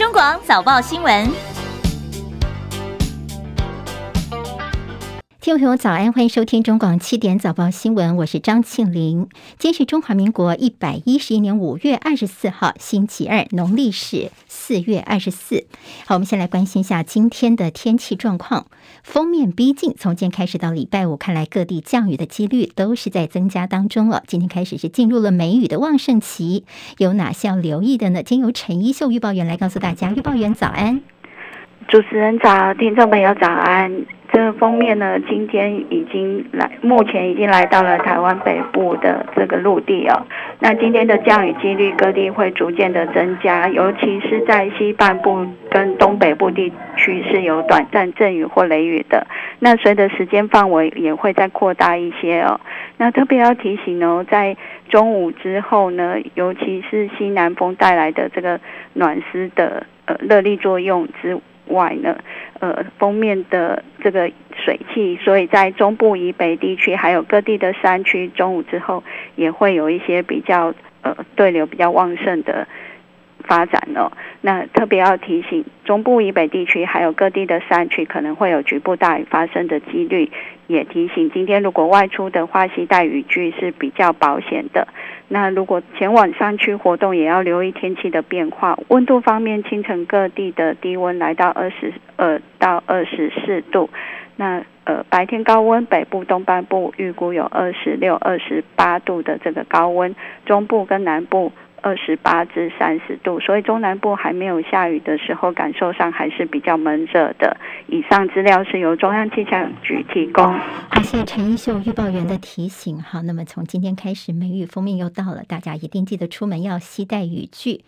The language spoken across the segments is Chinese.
中广早报新闻。听众朋友早安，欢迎收听中广七点早报新闻，我是张庆玲。今天是中华民国一百一十一年五月二十四号，星期二，农历是四月二十四。好，我们先来关心一下今天的天气状况。封面逼近，从今天开始到礼拜五，看来各地降雨的几率都是在增加当中了。今天开始是进入了梅雨的旺盛期，有哪些要留意的呢？今由陈一秀预报员来告诉大家。预报员早安，主持人早，听众朋友早安。这个锋面呢，今天已经来，目前已经来到了台湾北部的这个陆地哦。那今天的降雨几率，各地会逐渐的增加，尤其是在西半部跟东北部地区是有短暂阵雨或雷雨的。那随着时间范围也会再扩大一些哦。那特别要提醒哦，在中午之后呢，尤其是西南风带来的这个暖湿的呃热力作用之外呢。呃，锋面的这个水汽，所以在中部以北地区，还有各地的山区，中午之后也会有一些比较呃对流比较旺盛的发展哦。那特别要提醒，中部以北地区还有各地的山区可能会有局部大雨发生的几率。也提醒，今天如果外出的话，携带雨具是比较保险的。那如果前往山区活动，也要留意天气的变化。温度方面，清晨各地的低温来到二十二到二十四度。那呃，白天高温，北部东半部预估有二十六、二十八度的这个高温，中部跟南部。二十八至三十度，所以中南部还没有下雨的时候，感受上还是比较闷热的。以上资料是由中央气象局提供。好，谢谢陈一秀预报员的提醒。好，那么从今天开始，梅雨锋面又到了，大家一定记得出门要携带雨具。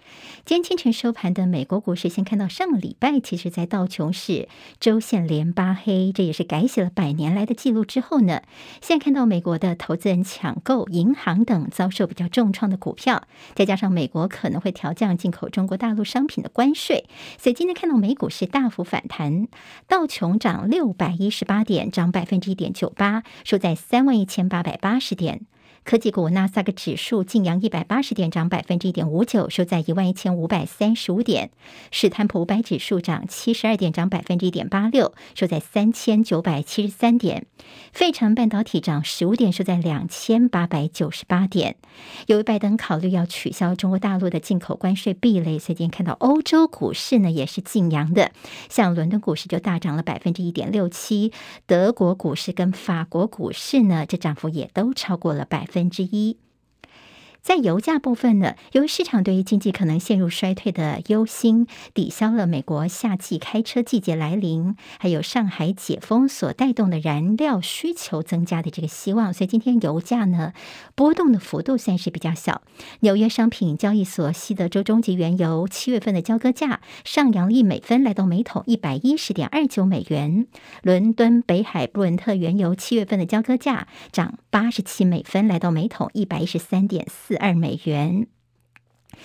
今天清晨收盘的美国股市，先看到上个礼拜，其实在道琼市周线连八黑，这也是改写了百年来的记录之后呢，现在看到美国的投资人抢购银行等遭受比较重创的股票，再加上。让美国可能会调降进口中国大陆商品的关税，所以今天看到美股是大幅反弹，道琼涨六百一十八点，涨百分之一点九八，收在三万一千八百八十点。科技股纳斯达克指数劲扬一百八十点，涨百分之一点五九，收在一万一千五百三十五点。史坦普五百指数涨七十二点，涨百分之一点八六，收在三千九百七十三点。费城半导体涨十五点，收在两千八百九十八点。由于拜登考虑要取消中国大陆的进口关税壁垒，所以今天看到欧洲股市呢也是劲扬的，像伦敦股市就大涨了百分之一点六七，德国股市跟法国股市呢这涨幅也都超过了百分之一。在油价部分呢，由于市场对于经济可能陷入衰退的忧心，抵消了美国夏季开车季节来临，还有上海解封所带动的燃料需求增加的这个希望，所以今天油价呢波动的幅度算是比较小。纽约商品交易所西德州中级原油七月份的交割价上扬了一美分，来到每桶一百一十点二九美元。伦敦北海布伦特原油七月份的交割价涨八十七美分，来到每桶一百一十三点四。二美元。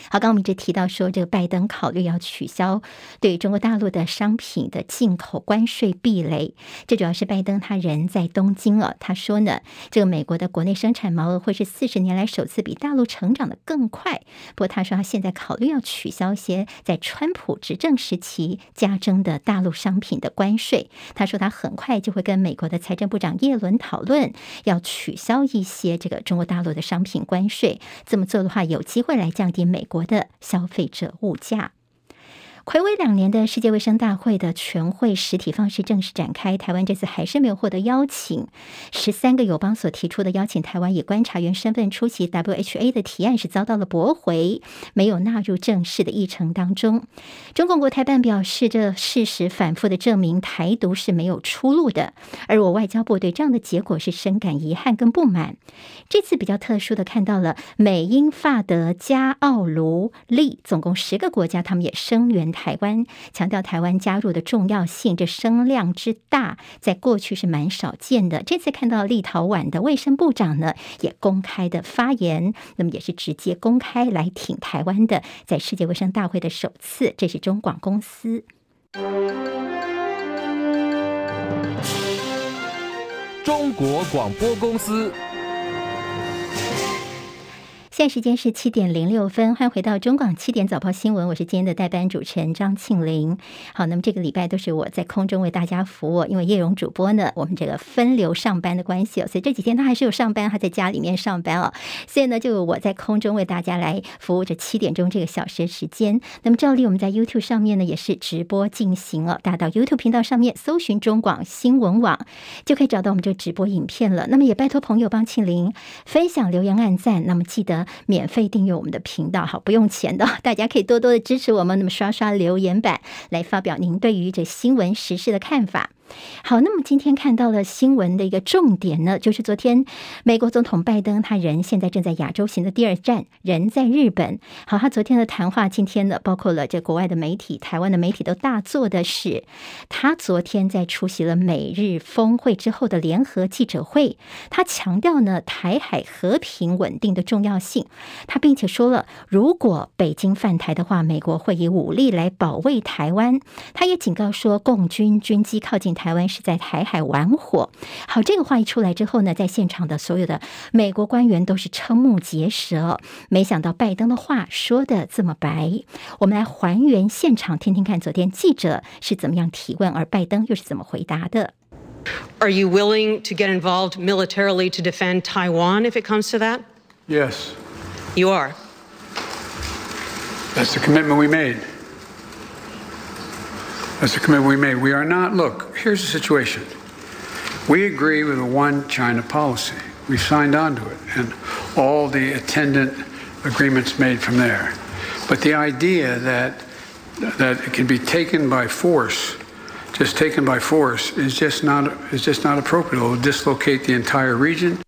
好，刚刚我们一直提到说，这个拜登考虑要取消对中国大陆的商品的进口关税壁垒。这主要是拜登他人在东京哦，他说呢，这个美国的国内生产毛额会是四十年来首次比大陆成长的更快。不过他说他现在考虑要取消一些在川普执政时期加征的大陆商品的关税。他说他很快就会跟美国的财政部长耶伦讨论，要取消一些这个中国大陆的商品关税。这么做的话，有机会来降低美。美国的消费者物价。暌违两年的世界卫生大会的全会实体方式正式展开，台湾这次还是没有获得邀请。十三个友邦所提出的邀请台湾以观察员身份出席 WHA 的提案是遭到了驳回，没有纳入正式的议程当中。中共国台办表示，这事实反复的证明台独是没有出路的。而我外交部对这样的结果是深感遗憾跟不满。这次比较特殊的看到了美英法德加奥卢利总共十个国家，他们也声援。台湾强调台湾加入的重要性，这声量之大，在过去是蛮少见的。这次看到立陶宛的卫生部长呢，也公开的发言，那么也是直接公开来挺台湾的，在世界卫生大会的首次，这是中广公司。中国广播公司。现在时间是七点零六分，欢迎回到中广七点早报新闻，我是今天的代班主持人张庆玲。好，那么这个礼拜都是我在空中为大家服务，因为叶蓉主播呢，我们这个分流上班的关系哦，所以这几天他还是有上班，他在家里面上班哦，所以呢，就我在空中为大家来服务着七点钟这个小时时间。那么照例我们在 YouTube 上面呢也是直播进行哦，大家到 YouTube 频道上面搜寻中广新闻网，就可以找到我们这个直播影片了。那么也拜托朋友帮庆玲分享、留言、按赞，那么记得。免费订阅我们的频道，好，不用钱的，大家可以多多的支持我们。那么刷刷留言板来发表您对于这新闻时事的看法。好，那么今天看到了新闻的一个重点呢，就是昨天美国总统拜登，他人现在正在亚洲行的第二站，人在日本。好，他昨天的谈话，今天呢，包括了这国外的媒体、台湾的媒体都大做的是，他昨天在出席了美日峰会之后的联合记者会，他强调呢台海和平稳定的重要性，他并且说了，如果北京犯台的话，美国会以武力来保卫台湾。他也警告说，共军军机靠近。台湾是在台海玩火。好，这个话一出来之后呢，在现场的所有的美国官员都是瞠目结舌。没想到拜登的话说的这么白。我们来还原现场，听听看昨天记者是怎么样提问，而拜登又是怎么回答的。Are you willing to get involved militarily to defend Taiwan if it comes to that? Yes. You are. That's the commitment we made. That's a commitment we made. We are not, look, here's the situation. We agree with a one China policy. We signed on to it and all the attendant agreements made from there. But the idea that, that it can be taken by force, just taken by force, is just not, is just not appropriate. It will dislocate the entire region.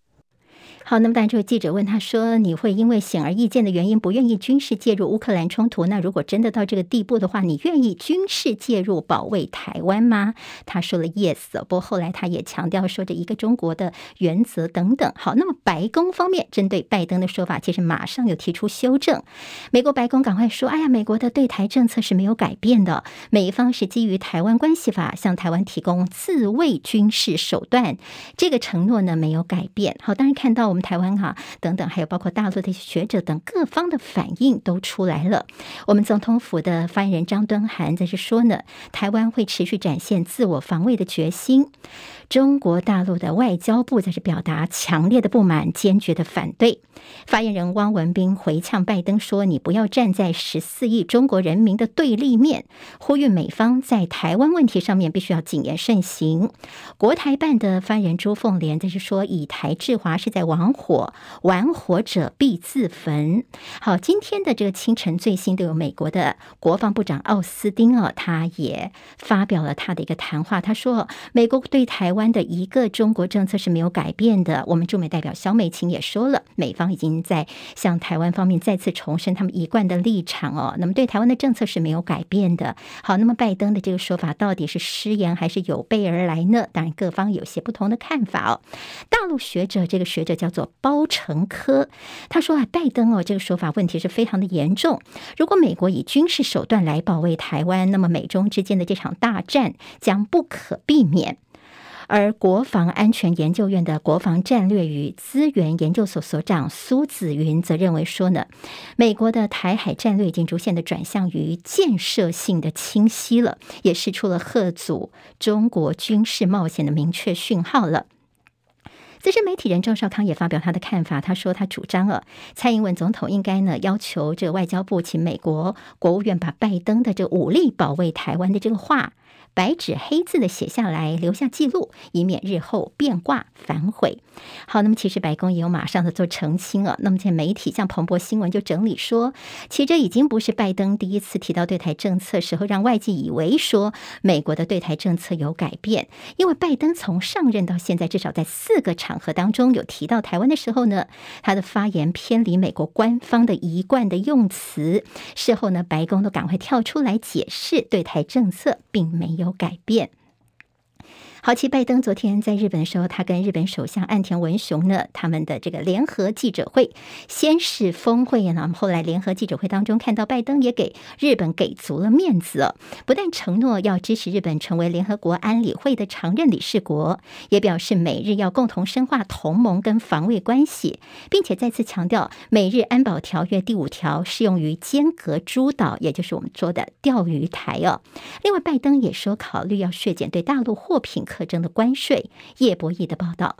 好，那么当然，这位记者问他说：“你会因为显而易见的原因不愿意军事介入乌克兰冲突？那如果真的到这个地步的话，你愿意军事介入保卫台湾吗？”他说了 “yes”，不过后来他也强调说这一个中国的原则等等。好，那么白宫方面针对拜登的说法，其实马上有提出修正。美国白宫赶快说：“哎呀，美国的对台政策是没有改变的，美方是基于台湾关系法向台湾提供自卫军事手段，这个承诺呢没有改变。”好，当然看到我们。台湾哈等等，还有包括大陆的学者等各方的反应都出来了。我们总统府的发言人张敦涵在这说呢，台湾会持续展现自我防卫的决心。中国大陆的外交部在这表达强烈的不满，坚决的反对。发言人汪文斌回呛拜登说：“你不要站在十四亿中国人民的对立面，呼吁美方在台湾问题上面必须要谨言慎行。”国台办的发言人朱凤莲在这说：“以台制华是在玩火，玩火者必自焚。”好，今天的这个清晨最新都有美国的国防部长奥斯汀啊，他也发表了他的一个谈话，他说：“美国对台湾。”湾的一个中国政策是没有改变的。我们驻美代表肖美琴也说了，美方已经在向台湾方面再次重申他们一贯的立场哦。那么对台湾的政策是没有改变的。好，那么拜登的这个说法到底是失言还是有备而来呢？当然各方有些不同的看法哦。大陆学者这个学者叫做包成科，他说啊，拜登哦这个说法问题是非常的严重。如果美国以军事手段来保卫台湾，那么美中之间的这场大战将不可避免。而国防安全研究院的国防战略与资源研究所所长苏子云则认为说呢，美国的台海战略已经逐渐的转向于建设性的清晰了，也释出了贺阻中国军事冒险的明确讯号了。资深媒体人赵少康也发表他的看法，他说他主张了蔡英文总统应该呢要求这个外交部请美国国务院把拜登的这武力保卫台湾的这个话。白纸黑字的写下来，留下记录，以免日后变卦反悔。好，那么其实白宫也有马上的做澄清了。那么在媒体像彭博新闻就整理说，其实这已经不是拜登第一次提到对台政策时候，让外界以为说美国的对台政策有改变。因为拜登从上任到现在，至少在四个场合当中有提到台湾的时候呢，他的发言偏离美国官方的一贯的用词。事后呢，白宫都赶快跳出来解释，对台政策并没有改变。好，其拜登昨天在日本的时候，他跟日本首相岸田文雄呢，他们的这个联合记者会，先是峰会呢，后来联合记者会当中看到拜登也给日本给足了面子哦，不但承诺要支持日本成为联合国安理会的常任理事国，也表示美日要共同深化同盟跟防卫关系，并且再次强调美日安保条约第五条适用于尖阁诸岛，也就是我们说的钓鱼台哦。另外，拜登也说考虑要削减对大陆货品。特征的关税，叶博弈的报道。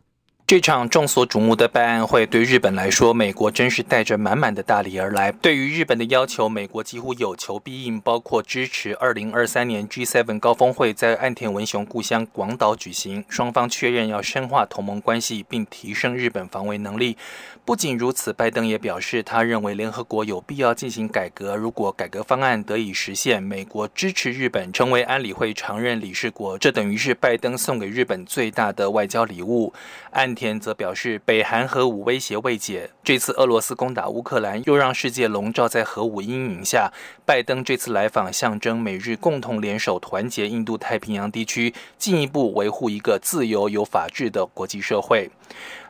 这场众所瞩目的拜安会对日本来说，美国真是带着满满的大礼而来。对于日本的要求，美国几乎有求必应，包括支持2023年 G7 高峰会在岸田文雄故乡广岛举行，双方确认要深化同盟关系，并提升日本防卫能力。不仅如此，拜登也表示，他认为联合国有必要进行改革。如果改革方案得以实现，美国支持日本成为安理会常任理事国，这等于是拜登送给日本最大的外交礼物。岸天则表示，北韩核武威胁未解，这次俄罗斯攻打乌克兰，又让世界笼罩在核武阴影下。拜登这次来访，象征美日共同联手团结印度太平洋地区，进一步维护一个自由有法治的国际社会。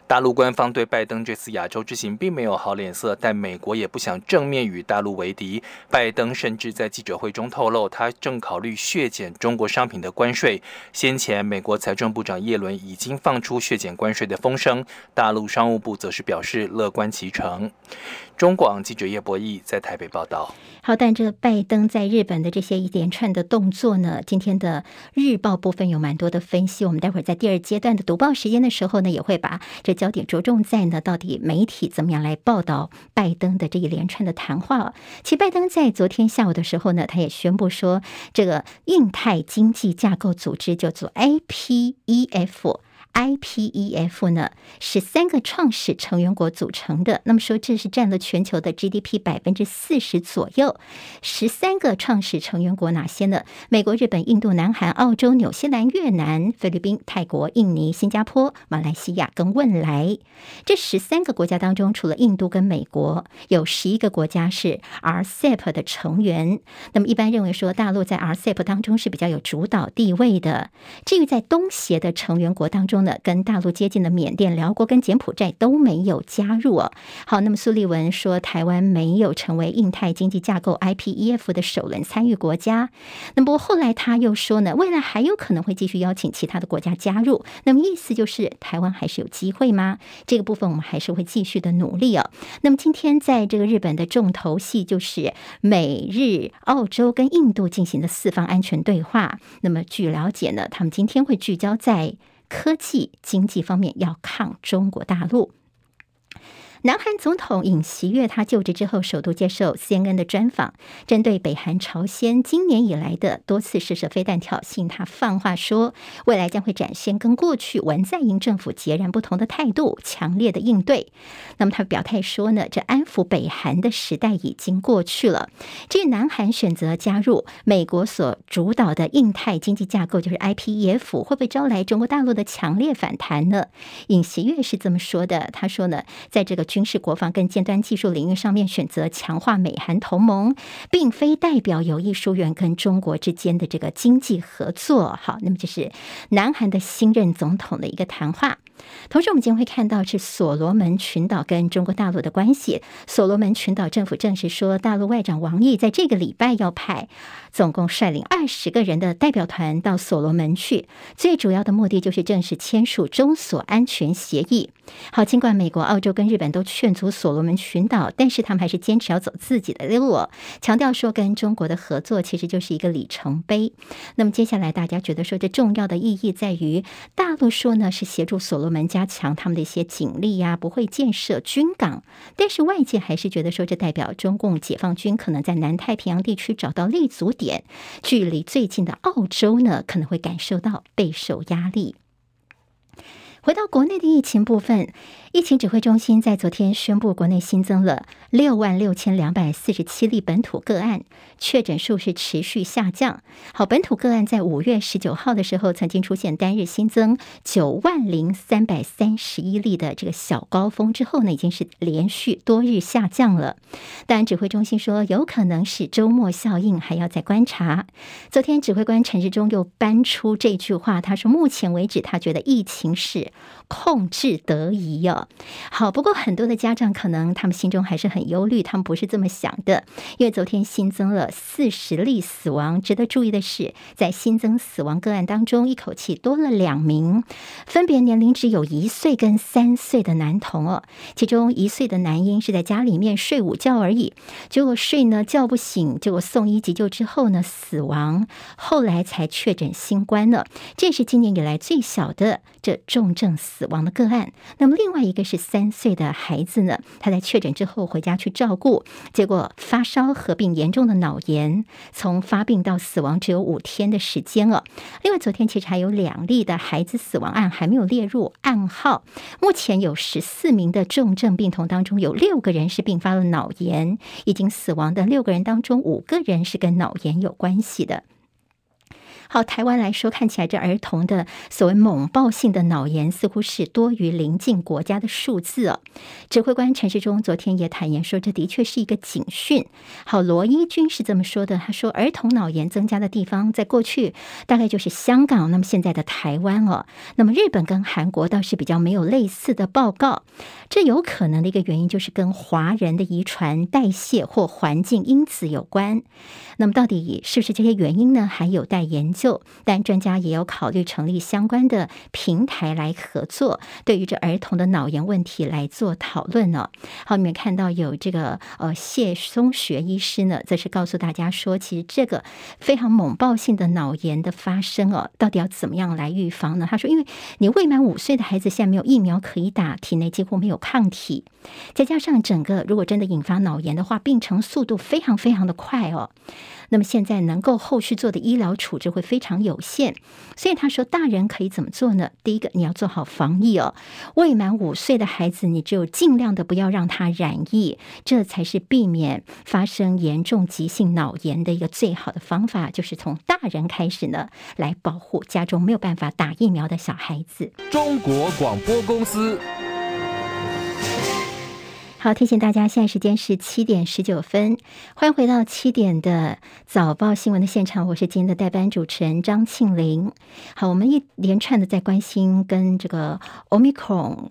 大陆官方对拜登这次亚洲之行并没有好脸色，但美国也不想正面与大陆为敌。拜登甚至在记者会中透露，他正考虑削减中国商品的关税。先前，美国财政部长耶伦已经放出削减关税的风声，大陆商务部则是表示乐观其成。中广记者叶博弈在台北报道。好，但这拜登在日本的这些一连串的动作呢，今天的日报部分有蛮多的分析。我们待会儿在第二阶段的读报时间的时候呢，也会把这焦点着重在呢，到底媒体怎么样来报道拜登的这一连串的谈话。其实拜登在昨天下午的时候呢，他也宣布说，这个印太经济架构组织叫做 IPEF。IPEF 呢，是三个创始成员国组成的。那么说，这是占了全球的 GDP 百分之四十左右。十三个创始成员国哪些呢？美国、日本、印度、南韩、澳洲、纽西兰、越南、菲律宾、泰国、印尼、新加坡、马来西亚跟汶莱。这十三个国家当中，除了印度跟美国，有十一个国家是 RCEP 的成员。那么一般认为说，大陆在 RCEP 当中是比较有主导地位的。至于在东协的成员国当中，跟大陆接近的缅甸、寮国跟柬埔寨都没有加入哦。好，那么苏利文说，台湾没有成为印太经济架构 IPEF 的首轮参与国家。那么后来他又说呢，未来还有可能会继续邀请其他的国家加入。那么意思就是台湾还是有机会吗？这个部分我们还是会继续的努力哦。那么今天在这个日本的重头戏就是美日澳洲跟印度进行的四方安全对话。那么据了解呢，他们今天会聚焦在。科技经济方面要抗中国大陆。南韩总统尹锡悦他就职之后，首度接受 CNN 的专访，针对北韩朝鲜今年以来的多次试射飞弹挑衅，他放话说，未来将会展现跟过去文在寅政府截然不同的态度，强烈的应对。那么他表态说呢，这安抚北韩的时代已经过去了。至于南韩选择加入美国所主导的印太经济架构，就是 IPEF，会不会招来中国大陆的强烈反弹呢？尹锡悦是这么说的，他说呢，在这个。军事国防跟尖端技术领域上面选择强化美韩同盟，并非代表有意疏远跟中国之间的这个经济合作。好，那么这是南韩的新任总统的一个谈话。同时，我们今天会看到是所罗门群岛跟中国大陆的关系。所罗门群岛政府证实说，大陆外长王毅在这个礼拜要派总共率领二十个人的代表团到所罗门去，最主要的目的就是正式签署中所安全协议。好，尽管美国、澳洲跟日本都劝阻所罗门群岛，但是他们还是坚持要走自己的路，强调说跟中国的合作其实就是一个里程碑。那么接下来大家觉得说，这重要的意义在于，大陆说呢是协助所罗。门加强他们的一些警力呀，不会建设军港，但是外界还是觉得说，这代表中共解放军可能在南太平洋地区找到立足点，距离最近的澳洲呢，可能会感受到备受压力。回到国内的疫情部分，疫情指挥中心在昨天宣布，国内新增了六万六千两百四十七例本土个案，确诊数是持续下降。好，本土个案在五月十九号的时候，曾经出现单日新增九万零三百三十一例的这个小高峰之后呢，已经是连续多日下降了。但指挥中心说，有可能是周末效应，还要再观察。昨天指挥官陈志忠又搬出这句话，他说，目前为止，他觉得疫情是控制得宜哦。好，不过很多的家长可能他们心中还是很忧虑，他们不是这么想的，因为昨天新增了四十例死亡。值得注意的是，在新增死亡个案当中，一口气多了两名，分别年龄只有一岁跟三岁的男童哦。其中一岁的男婴是在家里面睡午觉而已，结果睡呢叫不醒，结果送医急救之后呢死亡，后来才确诊新冠了。这是今年以来最小的这重症死亡的个案。那么另外一个是。三岁的孩子呢，他在确诊之后回家去照顾，结果发烧合并严重的脑炎，从发病到死亡只有五天的时间了。另外，昨天其实还有两例的孩子死亡案还没有列入案号。目前有十四名的重症病童当中，有六个人是并发了脑炎，已经死亡的六个人当中，五个人是跟脑炎有关系的。好，台湾来说，看起来这儿童的所谓猛暴性的脑炎似乎是多于邻近国家的数字哦。指挥官陈世忠昨天也坦言说，这的确是一个警讯。好，罗伊军是这么说的，他说，儿童脑炎增加的地方，在过去大概就是香港，那么现在的台湾哦，那么日本跟韩国倒是比较没有类似的报告。这有可能的一个原因就是跟华人的遗传、代谢或环境因子有关。那么到底是不是这些原因呢？还有待研究。就，但专家也有考虑成立相关的平台来合作，对于这儿童的脑炎问题来做讨论呢。好，你们看到有这个呃谢松学医师呢，则是告诉大家说，其实这个非常猛爆性的脑炎的发生哦，到底要怎么样来预防呢？他说，因为你未满五岁的孩子现在没有疫苗可以打，体内几乎没有抗体，再加上整个如果真的引发脑炎的话，病程速度非常非常的快哦。那么现在能够后续做的医疗处置会非常有限，所以他说大人可以怎么做呢？第一个，你要做好防疫哦。未满五岁的孩子，你只有尽量的不要让他染疫，这才是避免发生严重急性脑炎的一个最好的方法，就是从大人开始呢，来保护家中没有办法打疫苗的小孩子。中国广播公司。好，提醒大家，现在时间是七点十九分，欢迎回到七点的早报新闻的现场，我是今天的代班主持人张庆玲。好，我们一连串的在关心跟这个 Omicron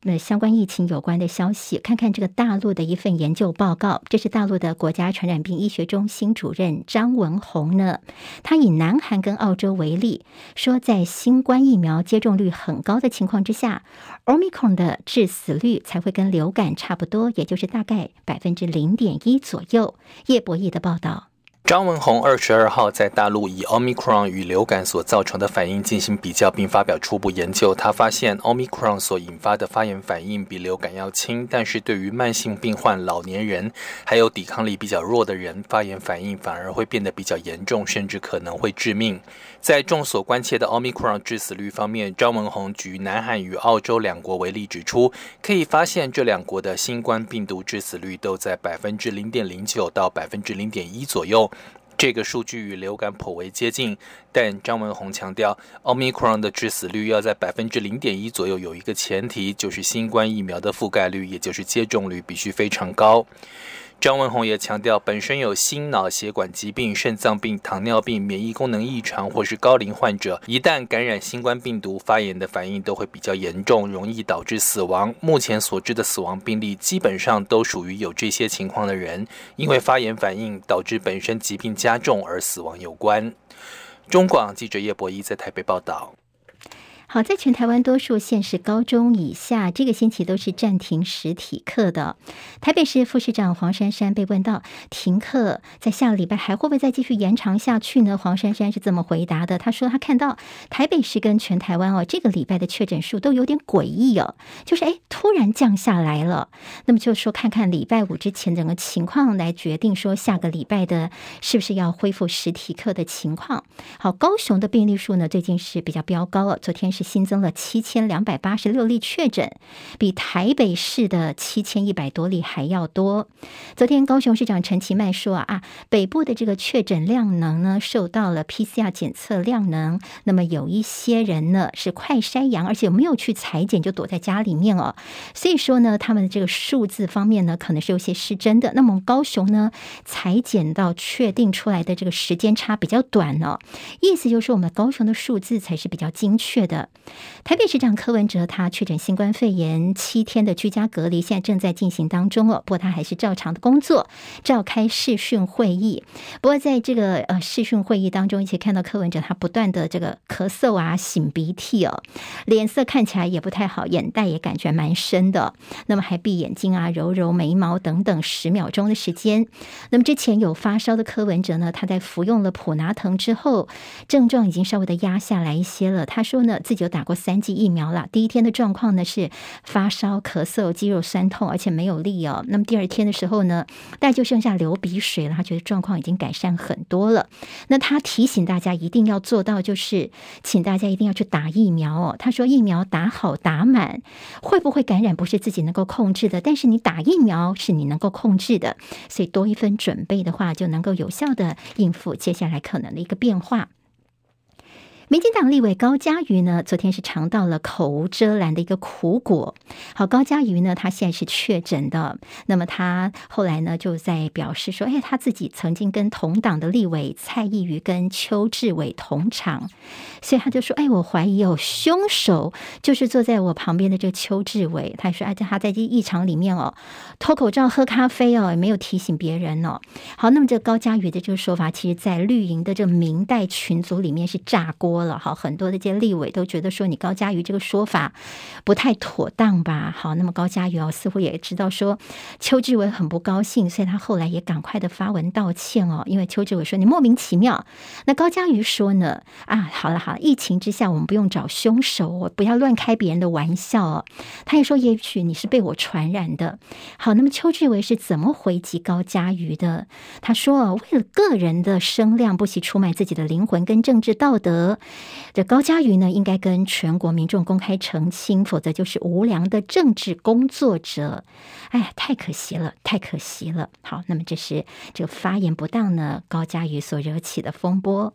的相关疫情有关的消息，看看这个大陆的一份研究报告，这是大陆的国家传染病医学中心主任张文宏呢，他以南韩跟澳洲为例，说在新冠疫苗接种率很高的情况之下，Omicon 的致死率才会跟流感差不多，也就是大概百分之零点一左右。叶博弈的报道。张文宏二十二号在大陆以 Omicron 与流感所造成的反应进行比较，并发表初步研究。他发现 Omicron 所引发的发炎反应比流感要轻，但是对于慢性病患、老年人还有抵抗力比较弱的人，发炎反应反而会变得比较严重，甚至可能会致命。在众所关切的 Omicron 致死率方面，张文宏举南韩与澳洲两国为例，指出可以发现这两国的新冠病毒致死率都在百分之零点零九到百分之零点一左右。这个数据与流感颇为接近，但张文宏强调，Omicron 的致死率要在百分之零点一左右，有一个前提，就是新冠疫苗的覆盖率，也就是接种率必须非常高。张文宏也强调，本身有心脑血管疾病、肾脏病、糖尿病、免疫功能异常或是高龄患者，一旦感染新冠病毒，发炎的反应都会比较严重，容易导致死亡。目前所知的死亡病例基本上都属于有这些情况的人，因为发炎反应导致本身疾病加重而死亡有关。中广记者叶博一在台北报道。好，在全台湾多数县市高中以下，这个星期都是暂停实体课的。台北市副市长黄珊珊被问到停课在下个礼拜还会不会再继续延长下去呢？黄珊珊是这么回答的：他说他看到台北市跟全台湾哦，这个礼拜的确诊数都有点诡异哦，就是诶突然降下来了。那么就说看看礼拜五之前整个情况来决定说下个礼拜的是不是要恢复实体课的情况。好，高雄的病例数呢最近是比较飙高了，昨天。是新增了七千两百八十六例确诊，比台北市的七千一百多例还要多。昨天高雄市长陈其迈说啊，北部的这个确诊量能呢，受到了 PCR 检测量能，那么有一些人呢是快筛阳，而且没有去采检就躲在家里面哦，所以说呢，他们的这个数字方面呢，可能是有些失真的。那么高雄呢，采检到确定出来的这个时间差比较短哦，意思就是我们高雄的数字才是比较精确的。台北市长柯文哲他确诊新冠肺炎，七天的居家隔离现在正在进行当中哦，不过他还是照常的工作，召开视讯会议。不过在这个呃视讯会议当中，一起看到柯文哲他不断的这个咳嗽啊、擤鼻涕哦，脸色看起来也不太好，眼袋也感觉蛮深的。那么还闭眼睛啊、揉揉眉毛等等十秒钟的时间。那么之前有发烧的柯文哲呢，他在服用了普拿疼之后，症状已经稍微的压下来一些了。他说呢，自己有打过三剂疫苗了。第一天的状况呢是发烧、咳嗽、肌肉酸痛，而且没有力哦。那么第二天的时候呢，大概就剩下流鼻水了。他觉得状况已经改善很多了。那他提醒大家一定要做到，就是请大家一定要去打疫苗哦。他说疫苗打好打满，会不会感染不是自己能够控制的，但是你打疫苗是你能够控制的。所以多一分准备的话，就能够有效的应付接下来可能的一个变化。民进党立委高嘉瑜呢，昨天是尝到了口无遮拦的一个苦果。好，高嘉瑜呢，他现在是确诊的。那么他后来呢，就在表示说，哎，他自己曾经跟同党的立委蔡易余跟邱志伟同场，所以他就说，哎，我怀疑有凶手就是坐在我旁边的这个邱志伟。他说，而且他在这议场里面哦，脱口罩喝咖啡哦，也没有提醒别人哦。好，那么这高嘉瑜的这个说法，其实在绿营的这个民代群组里面是炸锅。多了好，很多的这些立委都觉得说你高嘉瑜这个说法不太妥当吧？好，那么高嘉瑜哦，似乎也知道说邱志伟很不高兴，所以他后来也赶快的发文道歉哦。因为邱志伟说你莫名其妙，那高嘉瑜说呢啊，好了好了，疫情之下我们不用找凶手，我不要乱开别人的玩笑哦。他也说也许你是被我传染的。好，那么邱志伟是怎么回击高嘉瑜的？他说为了个人的声量，不惜出卖自己的灵魂跟政治道德。这高嘉瑜呢，应该跟全国民众公开澄清，否则就是无良的政治工作者。哎呀，太可惜了，太可惜了。好，那么这是这个发言不当呢，高嘉瑜所惹起的风波。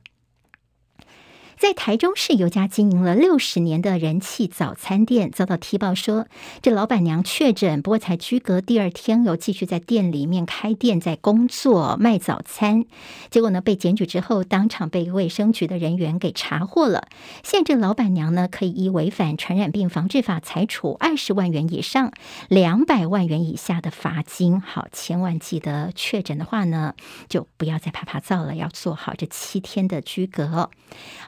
在台中市有家经营了六十年的人气早餐店，遭到踢爆说，这老板娘确诊，不过才居隔第二天又继续在店里面开店，在工作卖早餐。结果呢，被检举之后，当场被卫生局的人员给查获了。现在这老板娘呢，可以依违反传染病防治法，裁处二十万元以上两百万元以下的罚金。好，千万记得确诊的话呢，就不要再趴趴走了，要做好这七天的居隔。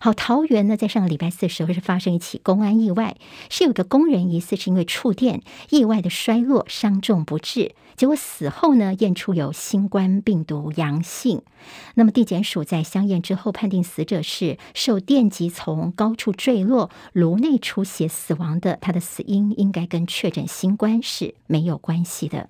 好。桃园呢，在上个礼拜四的时候是发生一起公安意外，是有个工人疑似是因为触电意外的摔落，伤重不治，结果死后呢验出有新冠病毒阳性。那么地检署在相验之后判定死者是受电击从高处坠落，颅内出血死亡的，他的死因应该跟确诊新冠是没有关系的。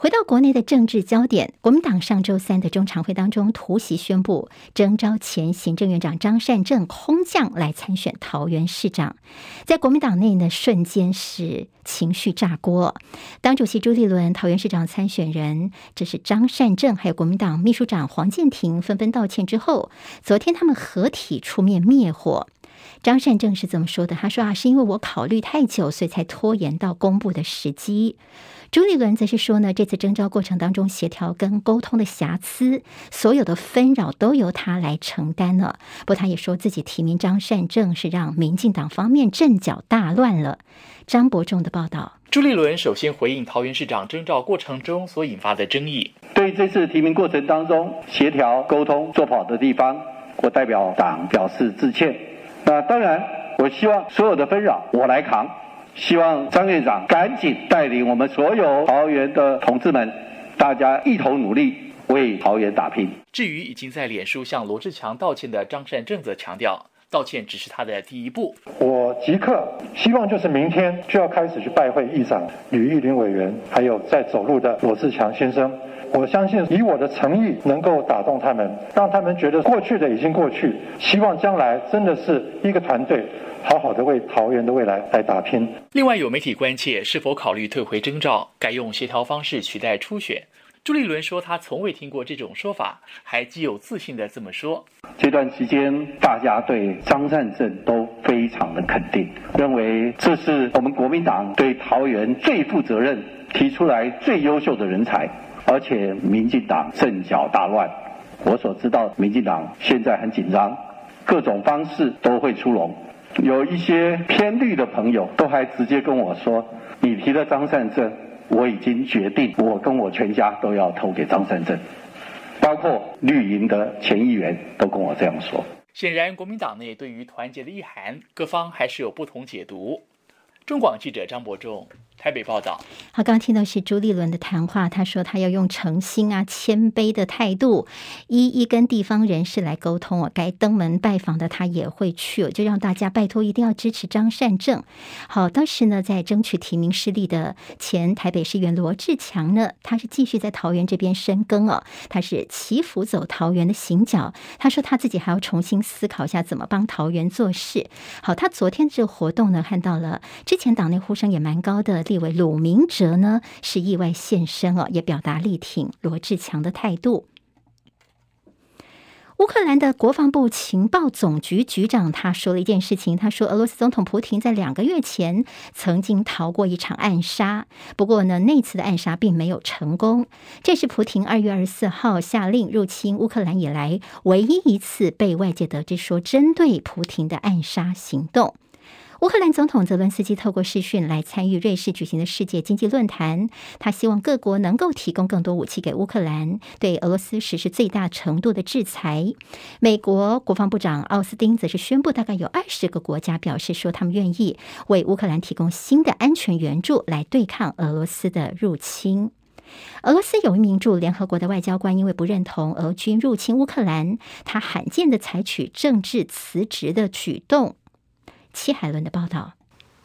回到国内的政治焦点，国民党上周三的中常会当中突袭宣布征召前行政院长张善政空降来参选桃园市长，在国民党内呢，瞬间是情绪炸锅。党主席朱立伦、桃园市长参选人这是张善政，还有国民党秘书长黄建庭纷纷道歉之后，昨天他们合体出面灭火。张善政是这么说的？他说啊，是因为我考虑太久，所以才拖延到公布的时机。朱立伦则是说呢，这次征召过程当中协调跟沟通的瑕疵，所有的纷扰都由他来承担了。不过他也说自己提名张善政是让民进党方面阵脚大乱了。张伯仲的报道，朱立伦首先回应桃园市长征召过程中所引发的争议，对于这次提名过程当中协调沟通做不好的地方，我代表党表示致歉。那当然，我希望所有的纷扰我来扛。希望张院长赶紧带领我们所有桃园的同志们，大家一同努力为桃园打拼。至于已经在脸书向罗志强道歉的张善政则强调，道歉只是他的第一步。我即刻希望就是明天就要开始去拜会议长吕玉林委员，还有在走路的罗志强先生。我相信以我的诚意能够打动他们，让他们觉得过去的已经过去，希望将来真的是一个团队，好好的为桃园的未来来打拼。另外，有媒体关切是否考虑退回征召，改用协调方式取代初选。朱立伦说，他从未听过这种说法，还极有自信地这么说。这段期间，大家对张善政都非常的肯定，认为这是我们国民党对桃园最负责任、提出来最优秀的人才。而且，民进党阵脚大乱，我所知道，民进党现在很紧张，各种方式都会出笼。有一些偏绿的朋友都还直接跟我说：“你提的张善政。”我已经决定，我跟我全家都要投给张善政，包括绿营的前议员都跟我这样说。显然，国民党内对于团结的意涵，各方还是有不同解读。中广记者张伯仲。台北报道。好，刚刚听到是朱立伦的谈话，他说他要用诚心啊、谦卑的态度，一一跟地方人士来沟通哦。该登门拜访的他也会去，就让大家拜托一定要支持张善政。好，当时呢，在争取提名失利的前台北市议员罗志强呢，他是继续在桃园这边深耕哦，他是祈福走桃园的行脚。他说他自己还要重新思考一下怎么帮桃园做事。好，他昨天这个活动呢，看到了之前党内呼声也蛮高的。立委鲁明哲呢是意外现身哦，也表达力挺罗志强的态度。乌克兰的国防部情报总局局长他说了一件事情，他说俄罗斯总统普亭在两个月前曾经逃过一场暗杀，不过呢那次的暗杀并没有成功。这是普亭二月二十四号下令入侵乌克兰以来唯一一次被外界得知说针对普亭的暗杀行动。乌克兰总统泽伦斯基透过视讯来参与瑞士举行的世界经济论坛，他希望各国能够提供更多武器给乌克兰，对俄罗斯实施最大程度的制裁。美国国防部长奥斯汀则是宣布，大概有二十个国家表示说，他们愿意为乌克兰提供新的安全援助来对抗俄罗斯的入侵。俄罗斯有一名驻联合国的外交官，因为不认同俄军入侵乌克兰，他罕见的采取政治辞职的举动。七海伦的报道。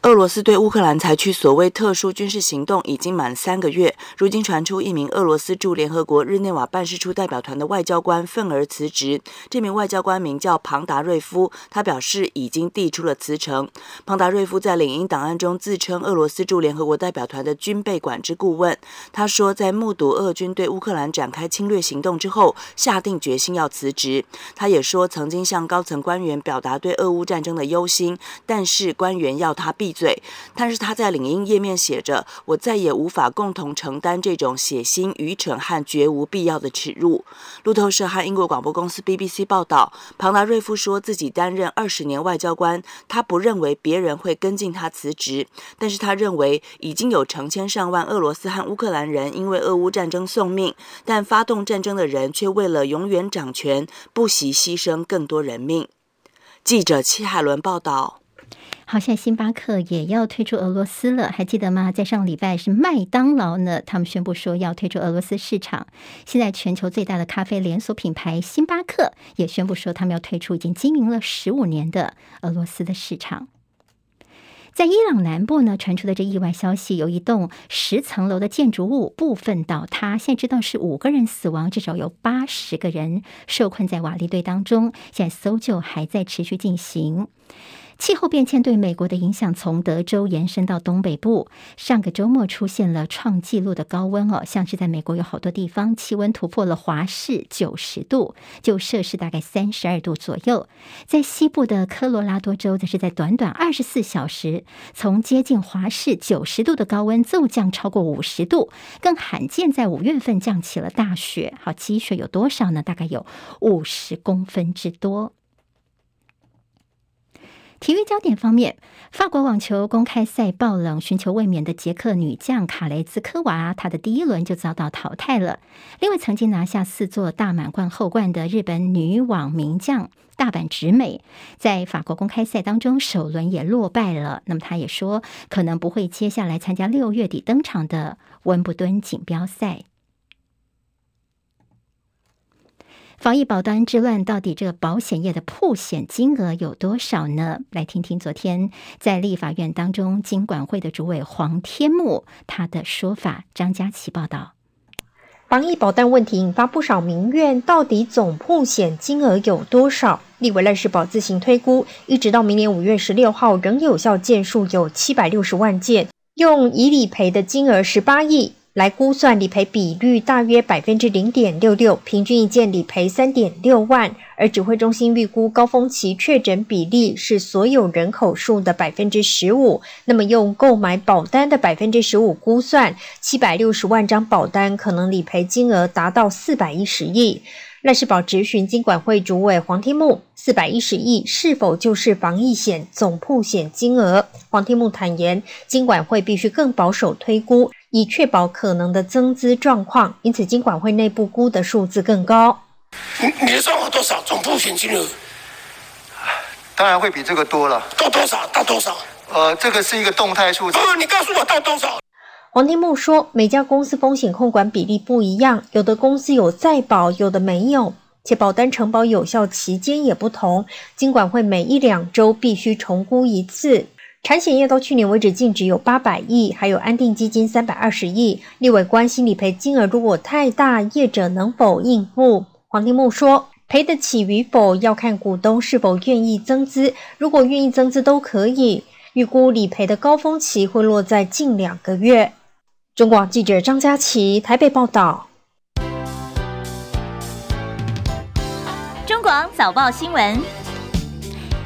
俄罗斯对乌克兰采取所谓特殊军事行动已经满三个月，如今传出一名俄罗斯驻联合国日内瓦办事处代表团的外交官愤而辞职。这名外交官名叫庞达瑞夫，他表示已经递出了辞呈。庞达瑞夫在领英档案中自称俄罗斯驻联合国代表团的军备管制顾问。他说，在目睹俄军对乌克兰展开侵略行动之后，下定决心要辞职。他也说，曾经向高层官员表达对俄乌战争的忧心，但是官员要他闭罪，但是他在领英页面写着：“我再也无法共同承担这种血腥、愚蠢和绝无必要的耻辱。”路透社和英国广播公司 BBC 报道，庞达瑞夫说自己担任二十年外交官，他不认为别人会跟进他辞职，但是他认为已经有成千上万俄罗斯和乌克兰人因为俄乌战争送命，但发动战争的人却为了永远掌权，不惜牺牲更多人命。记者戚海伦报道。好，现在星巴克也要退出俄罗斯了，还记得吗？在上礼拜是麦当劳呢，他们宣布说要退出俄罗斯市场。现在全球最大的咖啡连锁品牌星巴克也宣布说，他们要退出已经经营了十五年的俄罗斯的市场。在伊朗南部呢，传出的这意外消息，有一栋十层楼的建筑物部分倒塌，现在知道是五个人死亡，至少有八十个人受困在瓦砾堆当中，现在搜救还在持续进行。气候变迁对美国的影响从德州延伸到东北部。上个周末出现了创纪录的高温哦，像是在美国有好多地方气温突破了华氏九十度，就摄氏大概三十二度左右。在西部的科罗拉多州，则是在短短二十四小时，从接近华氏九十度的高温骤降超过五十度，更罕见在五月份降起了大雪。好，积雪有多少呢？大概有五十公分之多。体育焦点方面，法国网球公开赛爆冷，寻求卫冕的捷克女将卡雷兹科娃，她的第一轮就遭到淘汰了。另外，曾经拿下四座大满贯后冠的日本女网名将大阪直美，在法国公开赛当中首轮也落败了。那么，她也说可能不会接下来参加六月底登场的温布敦锦标赛。防疫保单之乱，到底这个保险业的破险金额有多少呢？来听听昨天在立法院当中金管会的主委黄天牧他的说法。张佳琪报道。防疫保单问题引发不少民怨，到底总破险金额有多少？立委赖士葆自行推估，一直到明年五月十六号，仍有效件数有七百六十万件，用已理赔的金额十八亿。来估算理赔比率大约百分之零点六六，平均一件理赔三点六万。而指挥中心预估高峰期确诊比例是所有人口数的百分之十五，那么用购买保单的百分之十五估算，七百六十万张保单可能理赔金额达到四百一十亿。赖士葆质询金管会主委黄天牧，四百一十亿是否就是防疫险总曝险金额？黄天牧坦言，金管会必须更保守推估，以确保可能的增资状况，因此金管会内部估的数字更高。你你算我多少总部险金额？当然会比这个多了。到多少？到多少？呃，这个是一个动态数字。不，你告诉我到多少？黄天木说：“每家公司风险控管比例不一样，有的公司有再保，有的没有，且保单承保有效期间也不同。金管会每一两周必须重估一次。产险业到去年为止净值有八百亿，还有安定基金三百二十亿。立委关心理赔金额如果太大，业者能否应付？”黄天牧说：“赔得起与否要看股东是否愿意增资，如果愿意增资都可以。预估理赔的高峰期会落在近两个月。”中广记者张佳琪台北报道。中广早报新闻。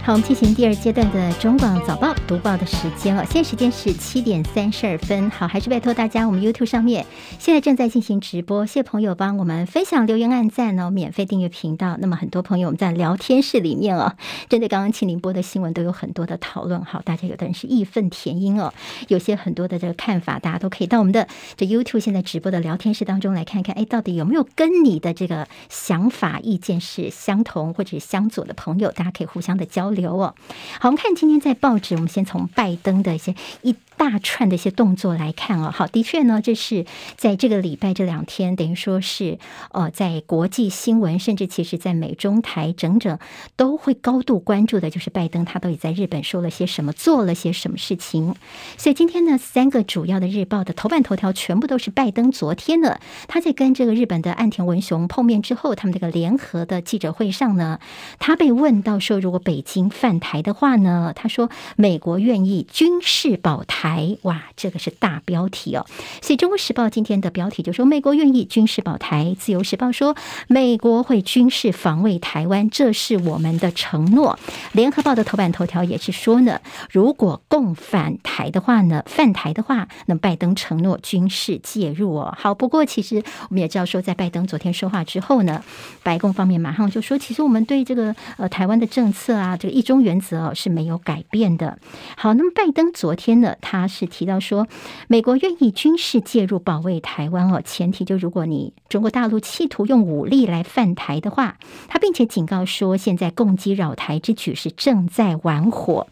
好，我们进行第二阶段的中广早报读报的时间了。现在时间是七点三十二分。好，还是拜托大家，我们 YouTube 上面现在正在进行直播，谢谢朋友帮我们分享、留言、按赞哦，免费订阅频道。那么很多朋友我们在聊天室里面哦，针对刚刚庆铃播的新闻都有很多的讨论。好，大家有的人是义愤填膺哦，有些很多的这个看法，大家都可以到我们的这 YouTube 现在直播的聊天室当中来看看，哎，到底有没有跟你的这个想法、意见是相同或者是相左的朋友，大家可以互相的交流。留哦，好，我们看今天在报纸，我们先从拜登的一些一。大串的一些动作来看哦，好，的确呢，这是在这个礼拜这两天，等于说是呃，在国际新闻，甚至其实在美中台整整都会高度关注的，就是拜登他到底在日本说了些什么，做了些什么事情。所以今天呢，三个主要的日报的头版头条全部都是拜登昨天呢，他在跟这个日本的岸田文雄碰面之后，他们这个联合的记者会上呢，他被问到说，如果北京犯台的话呢，他说美国愿意军事保台。哇，这个是大标题哦。所以《中国时报》今天的标题就说美国愿意军事保台，《自由时报》说美国会军事防卫台湾，这是我们的承诺。《联合报》的头版头条也是说呢，如果共反台的话呢，犯台的话，那拜登承诺军事介入哦。好，不过其实我们也知道说，在拜登昨天说话之后呢，白宫方面马上就说，其实我们对这个呃台湾的政策啊，这个一中原则是没有改变的。好，那么拜登昨天呢，他他是提到说，美国愿意军事介入保卫台湾哦，前提就如果你中国大陆企图用武力来犯台的话，他并且警告说，现在攻击扰台之举是正在玩火。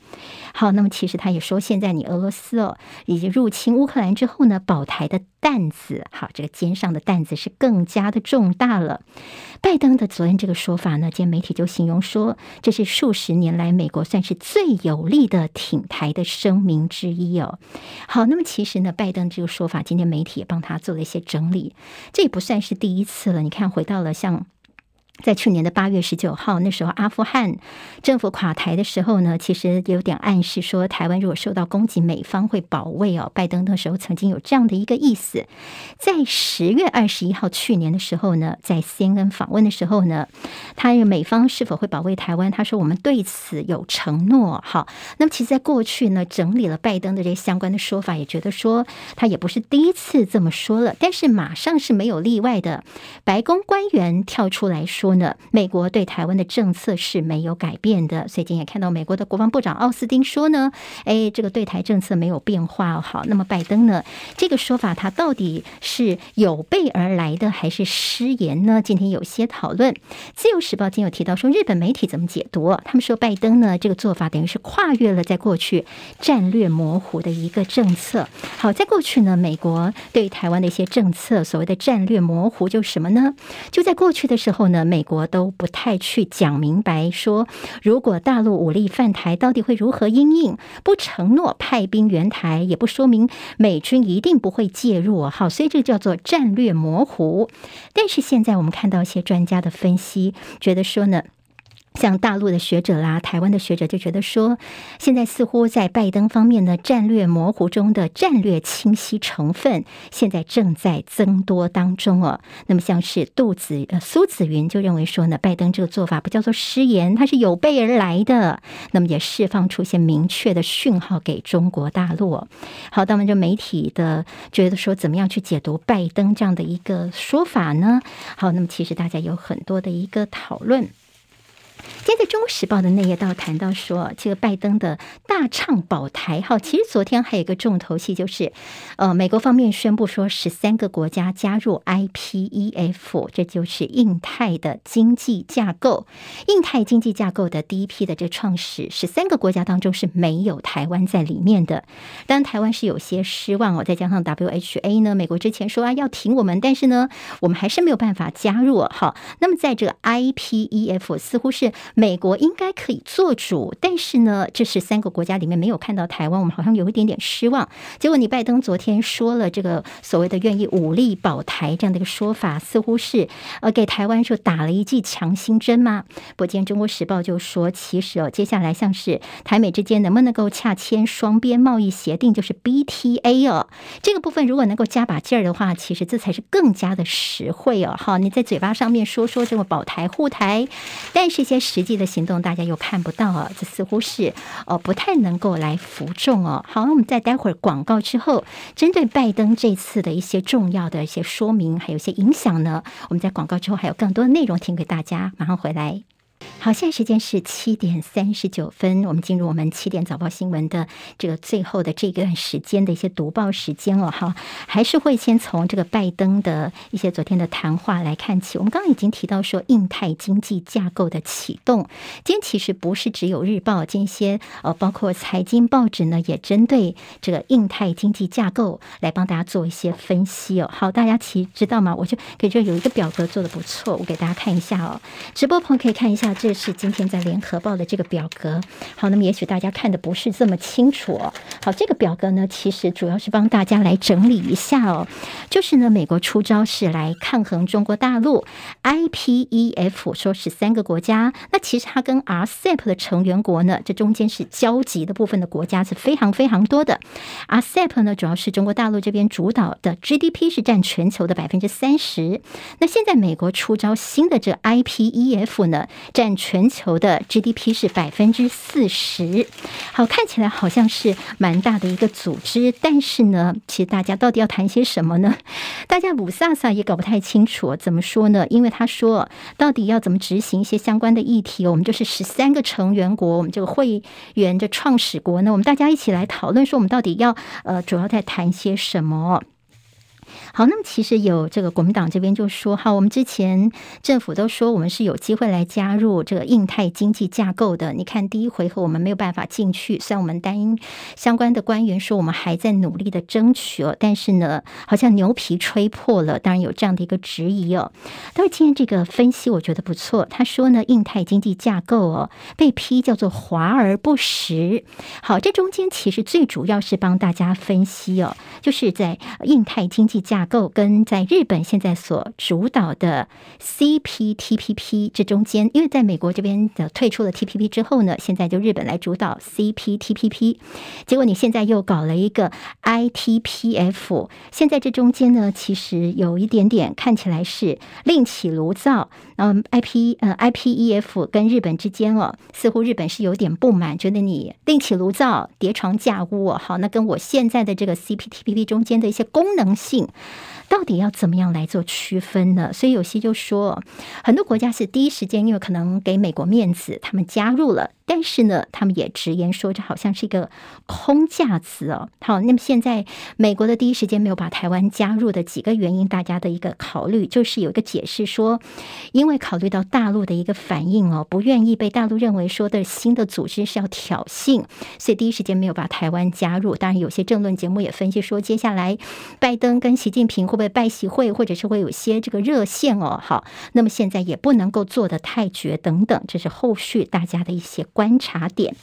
好，那么其实他也说，现在你俄罗斯哦，已经入侵乌克兰之后呢，保台的担子，好，这个肩上的担子是更加的重大了。拜登的昨天这个说法呢，今天媒体就形容说，这是数十年来美国算是最有力的挺台的声明之一哦。好，那么其实呢，拜登这个说法，今天媒体也帮他做了一些整理，这也不算是第一次了。你看，回到了像。在去年的八月十九号，那时候阿富汗政府垮台的时候呢，其实有点暗示说，台湾如果受到攻击，美方会保卫哦。拜登那时候曾经有这样的一个意思。在十月二十一号去年的时候呢，在 CNN 访问的时候呢，他美方是否会保卫台湾？他说我们对此有承诺。好，那么其实，在过去呢，整理了拜登的这些相关的说法，也觉得说他也不是第一次这么说了。但是马上是没有例外的，白宫官员跳出来说。说呢，美国对台湾的政策是没有改变的。最近也看到美国的国防部长奥斯汀说呢，哎，这个对台政策没有变化。好，那么拜登呢，这个说法他到底是有备而来的，还是失言呢？今天有些讨论。自由时报今天有提到说，日本媒体怎么解读？他们说拜登呢，这个做法等于是跨越了在过去战略模糊的一个政策。好，在过去呢，美国对台湾的一些政策，所谓的战略模糊，就是什么呢？就在过去的时候呢，美美国都不太去讲明白，说如果大陆武力犯台，到底会如何因应？不承诺派兵援台，也不说明美军一定不会介入。好，所以这个叫做战略模糊。但是现在我们看到一些专家的分析，觉得说呢。像大陆的学者啦，台湾的学者就觉得说，现在似乎在拜登方面的战略模糊中的战略清晰成分，现在正在增多当中哦。那么像是杜子呃苏子云就认为说呢，拜登这个做法不叫做失言，他是有备而来的，那么也释放出一些明确的讯号给中国大陆。好，那么就媒体的觉得说，怎么样去解读拜登这样的一个说法呢？好，那么其实大家有很多的一个讨论。今天在《中国时报》的内页，倒谈到说，这个拜登的大唱保台，哈，其实昨天还有一个重头戏，就是呃，美国方面宣布说，十三个国家加入 IPEF，这就是印太的经济架构。印太经济架构的第一批的这创始十三个国家当中是没有台湾在里面的。当然，台湾是有些失望哦。再加上 WHA 呢，美国之前说啊要挺我们，但是呢，我们还是没有办法加入。好，那么在这个 IPEF 似乎是。美国应该可以做主，但是呢，这是三个国家里面没有看到台湾，我们好像有一点点失望。结果，你拜登昨天说了这个所谓的愿意武力保台这样的一个说法，似乎是呃给台湾说打了一剂强心针吗？不过，今天《中国时报》就说，其实哦，接下来像是台美之间能不能够洽签双边贸易协定，就是 BTA 哦，这个部分如果能够加把劲儿的话，其实这才是更加的实惠哦。好，你在嘴巴上面说说这么保台护台，但是一些。实际的行动大家又看不到啊，这似乎是哦不太能够来服众哦。好，我们在待会儿广告之后，针对拜登这次的一些重要的一些说明，还有一些影响呢，我们在广告之后还有更多的内容听给大家，马上回来。好，现在时间是七点三十九分，我们进入我们七点早报新闻的这个最后的这段时间的一些读报时间了哈，还是会先从这个拜登的一些昨天的谈话来看起。我们刚刚已经提到说，印太经济架构的启动，今天其实不是只有日报，这些呃，包括财经报纸呢，也针对这个印太经济架构来帮大家做一些分析哦。好，大家其实知道吗？我就给这有一个表格做得不错，我给大家看一下哦。直播朋友可以看一下。那这是今天在联合报的这个表格。好，那么也许大家看的不是这么清楚哦。好，这个表格呢，其实主要是帮大家来整理一下哦。就是呢，美国出招是来抗衡中国大陆。IPEF 说十三个国家，那其实它跟 RCEP 的成员国呢，这中间是交集的部分的国家是非常非常多的。RCEP 呢，主要是中国大陆这边主导的，GDP 是占全球的百分之三十。那现在美国出招新的这 IPEF 呢，占全球的 GDP 是百分之四十，好，看起来好像是蛮大的一个组织，但是呢，其实大家到底要谈些什么呢？大家雾煞煞也搞不太清楚，怎么说呢？因为他说到底要怎么执行一些相关的议题，我们就是十三个成员国，我们这个会员的创始国呢，我们大家一起来讨论说，我们到底要呃，主要在谈些什么？好，那么其实有这个国民党这边就说，好，我们之前政府都说我们是有机会来加入这个印太经济架构的。你看第一回合我们没有办法进去，虽然我们单相关的官员说我们还在努力的争取哦，但是呢，好像牛皮吹破了，当然有这样的一个质疑哦。但是今天这个分析我觉得不错，他说呢，印太经济架构哦被批叫做华而不实。好，这中间其实最主要是帮大家分析哦，就是在印太经济架构跟在日本现在所主导的 CPTPP 这中间，因为在美国这边的退出了 TPP 之后呢，现在就日本来主导 CPTPP，结果你现在又搞了一个 ITPF，现在这中间呢，其实有一点点看起来是另起炉灶。嗯 IP 呃 IPEF 跟日本之间哦，似乎日本是有点不满，觉得你另起炉灶、叠床架屋哦。好，那跟我现在的这个 CPTPP 中间的一些功能性。到底要怎么样来做区分呢？所以有些就说，很多国家是第一时间，因为可能给美国面子，他们加入了。但是呢，他们也直言说，这好像是一个空架子哦。好，那么现在美国的第一时间没有把台湾加入的几个原因，大家的一个考虑就是有一个解释说，因为考虑到大陆的一个反应哦，不愿意被大陆认为说的新的组织是要挑衅，所以第一时间没有把台湾加入。当然，有些政论节目也分析说，接下来拜登跟习近平会不会拜习会，或者是会有些这个热线哦。好，那么现在也不能够做得太绝等等，这是后续大家的一些观察点。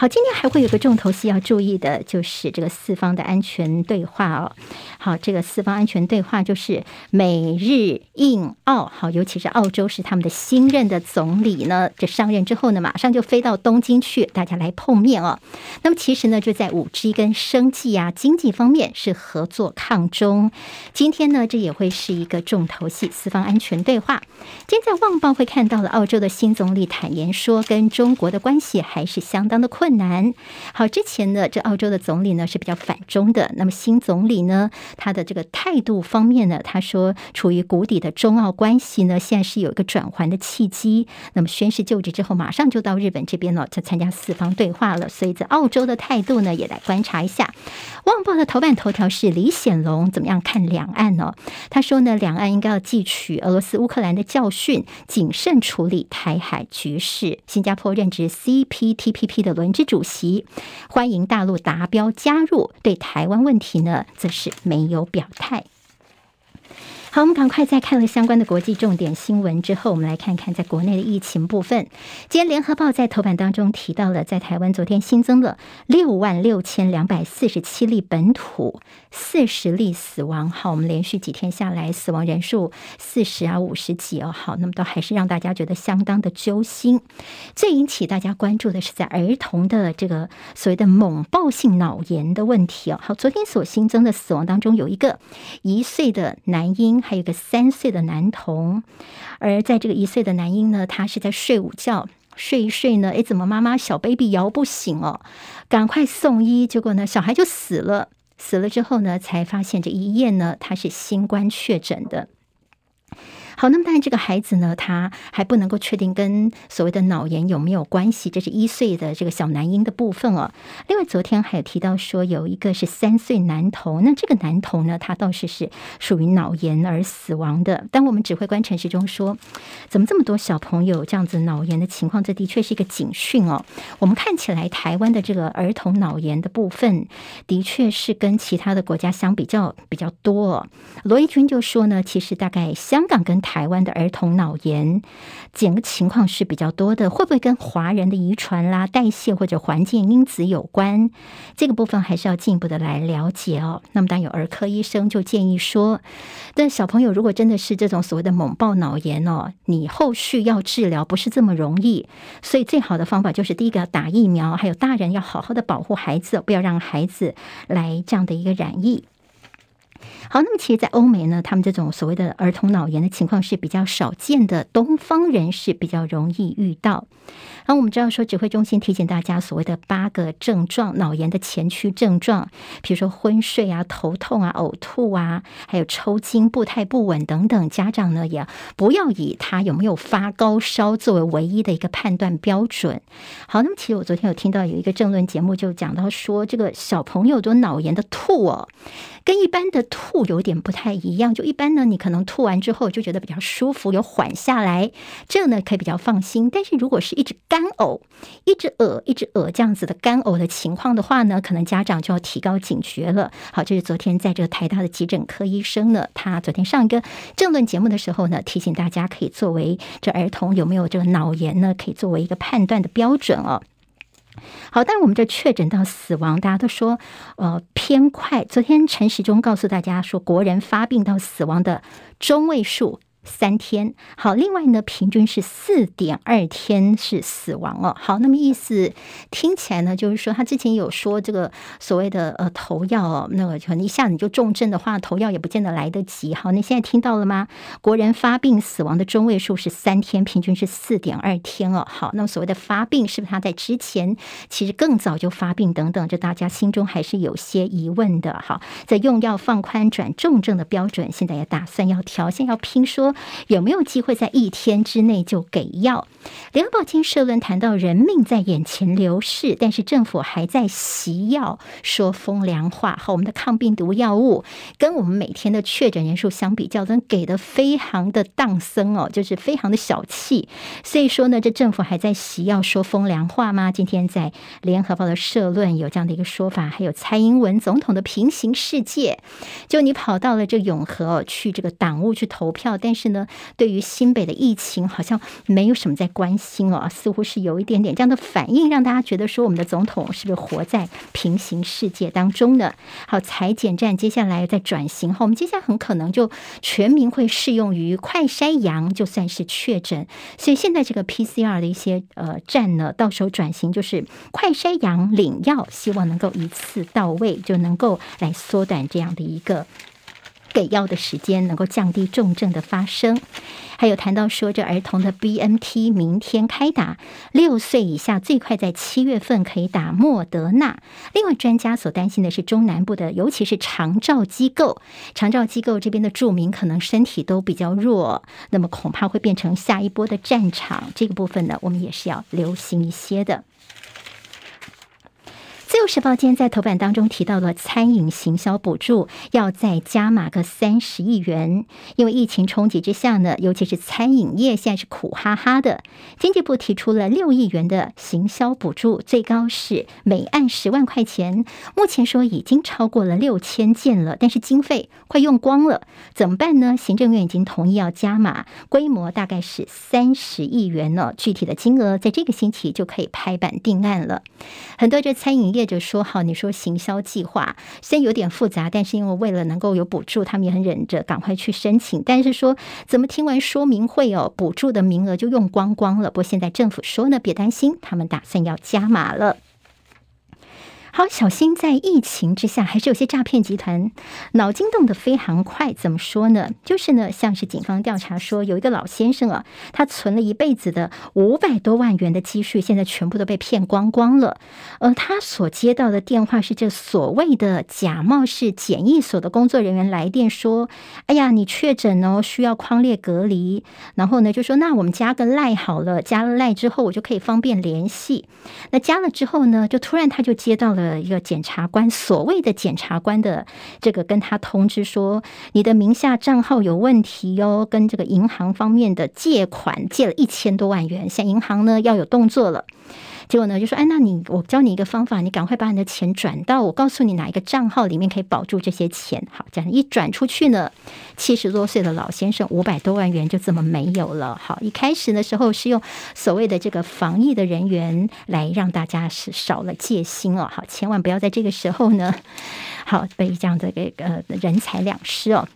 好，今天还会有个重头戏要注意的，就是这个四方的安全对话哦。好，这个四方安全对话就是美日印澳，好，尤其是澳洲是他们的新任的总理呢，这上任之后呢，马上就飞到东京去，大家来碰面哦。那么其实呢，就在五 G 跟生计啊、经济方面是合作抗中。今天呢，这也会是一个重头戏，四方安全对话。今天在《旺报》会看到了澳洲的新总理坦言说，跟中国的关系还是相当的困。困难。好，之前呢，这澳洲的总理呢是比较反中的。那么新总理呢，他的这个态度方面呢，他说处于谷底的中澳关系呢，现在是有一个转圜的契机。那么宣誓就职之后，马上就到日本这边了，就参加四方对话了。所以，在澳洲的态度呢，也来观察一下。旺报的头版头条是李显龙怎么样看两岸呢？他说呢，两岸应该要汲取俄罗斯乌克兰的教训，谨慎处理台海局势。新加坡任职 CPTPP 的轮。主席欢迎大陆达标加入，对台湾问题呢，则是没有表态。好，我们赶快再看了相关的国际重点新闻之后，我们来看看在国内的疫情部分。今天《联合报》在头版当中提到了，在台湾昨天新增了六万六千两百四十七例本土，四十例死亡。好，我们连续几天下来，死亡人数四十啊五十几哦。好，那么都还是让大家觉得相当的揪心。最引起大家关注的是在儿童的这个所谓的猛暴性脑炎的问题哦。好，昨天所新增的死亡当中有一个一岁的男婴。还有个三岁的男童，而在这个一岁的男婴呢，他是在睡午觉，睡一睡呢，哎，怎么妈妈小 baby 摇不醒哦？赶快送医，结果呢，小孩就死了。死了之后呢，才发现这一夜呢，他是新冠确诊的。好，那么当然，这个孩子呢，他还不能够确定跟所谓的脑炎有没有关系。这是一岁的这个小男婴的部分哦。另外，昨天还有提到说，有一个是三岁男童，那这个男童呢，他倒是是属于脑炎而死亡的。但我们指挥官陈时中说，怎么这么多小朋友这样子脑炎的情况？这的确是一个警讯哦。我们看起来，台湾的这个儿童脑炎的部分，的确是跟其他的国家相比较比较多哦。罗一军就说呢，其实大概香港跟台台湾的儿童脑炎，整个情况是比较多的，会不会跟华人的遗传啦、代谢或者环境因子有关？这个部分还是要进一步的来了解哦。那么，当然有儿科医生就建议说，但小朋友如果真的是这种所谓的猛爆脑炎哦，你后续要治疗不是这么容易，所以最好的方法就是第一个要打疫苗，还有大人要好好的保护孩子，不要让孩子来这样的一个染疫。好，那么其实，在欧美呢，他们这种所谓的儿童脑炎的情况是比较少见的，东方人是比较容易遇到。然后我们知道说，指挥中心提醒大家，所谓的八个症状，脑炎的前驱症状，比如说昏睡啊、头痛啊、呕吐啊，还有抽筋、步态不稳等等。家长呢，也不要以他有没有发高烧作为唯一的一个判断标准。好，那么其实我昨天有听到有一个政论节目，就讲到说，这个小朋友都脑炎的吐哦。跟一般的吐有点不太一样，就一般呢，你可能吐完之后就觉得比较舒服，有缓下来，这个呢可以比较放心。但是如果是一直干干呕、一直呕、一直呕这样子的干呕的情况的话呢，可能家长就要提高警觉了。好，这是昨天在这个台大的急诊科医生呢，他昨天上一个政论节目的时候呢，提醒大家可以作为这儿童有没有这个脑炎呢，可以作为一个判断的标准哦。好，但是我们这确诊到死亡，大家都说，呃，偏快。昨天陈时中告诉大家说，国人发病到死亡的中位数。三天好，另外呢，平均是四点二天是死亡哦。好，那么意思听起来呢，就是说他之前有说这个所谓的呃投药哦，那个可能一下子你就重症的话，投药也不见得来得及。好，你现在听到了吗？国人发病死亡的中位数是三天，平均是四点二天哦。好，那么所谓的发病是不是他在之前其实更早就发病等等？这大家心中还是有些疑问的。好，在用药放宽转重症的标准，现在也打算要调，现在要拼说。有没有机会在一天之内就给药？联合报今社论谈到人命在眼前流逝，但是政府还在惜药说风凉话。和我们的抗病毒药物跟我们每天的确诊人数相比较，都给的非常的荡生哦，就是非常的小气。所以说呢，这政府还在惜药说风凉话吗？今天在联合报的社论有这样的一个说法，还有蔡英文总统的平行世界，就你跑到了这永和去这个党务去投票，但是呢，对于新北的疫情好像没有什么在关心哦，似乎是有一点点这样的反应，让大家觉得说我们的总统是不是活在平行世界当中呢？好，裁剪站接下来在转型后，我们接下来很可能就全民会适用于快筛阳，就算是确诊，所以现在这个 PCR 的一些呃站呢，到时候转型就是快筛阳领药，希望能够一次到位，就能够来缩短这样的一个给药的时间，能够降低重症的发生。还有谈到说，这儿童的 BNT 明天开打，六岁以下最快在七月份可以打莫德纳。另外，专家所担心的是中南部的，尤其是长照机构，长照机构这边的住民可能身体都比较弱，那么恐怕会变成下一波的战场。这个部分呢，我们也是要留心一些的。自由时报今天在头版当中提到了餐饮行销补助要再加码个三十亿元，因为疫情冲击之下呢，尤其是餐饮业现在是苦哈哈的。经济部提出了六亿元的行销补助，最高是每案十万块钱。目前说已经超过了六千件了，但是经费快用光了，怎么办呢？行政院已经同意要加码，规模大概是三十亿元呢。具体的金额在这个星期就可以拍板定案了。很多这餐饮业。就说好，你说行销计划虽然有点复杂，但是因为为了能够有补助，他们也很忍着赶快去申请。但是说怎么听完说明会哦，补助的名额就用光光了。不过现在政府说呢，别担心，他们打算要加码了。好，小心在疫情之下，还是有些诈骗集团脑筋动得非常快。怎么说呢？就是呢，像是警方调查说，有一个老先生啊，他存了一辈子的五百多万元的积蓄，现在全部都被骗光光了。而他所接到的电话是这所谓的假冒是检疫所的工作人员来电说：“哎呀，你确诊哦，需要匡列隔离。”然后呢，就说：“那我们加个赖好了，加了赖之后，我就可以方便联系。”那加了之后呢，就突然他就接到了。呃一个检察官，所谓的检察官的这个跟他通知说，你的名下账号有问题哟，跟这个银行方面的借款借了一千多万元，现银行呢要有动作了。结果呢，就说：“哎，那你我教你一个方法，你赶快把你的钱转到我告诉你哪一个账号里面可以保住这些钱。好，这样一转出去呢，七十多岁的老先生五百多万元就这么没有了。好，一开始的时候是用所谓的这个防疫的人员来让大家是少了戒心哦。好，千万不要在这个时候呢，好被这样的一个呃人财两失哦。”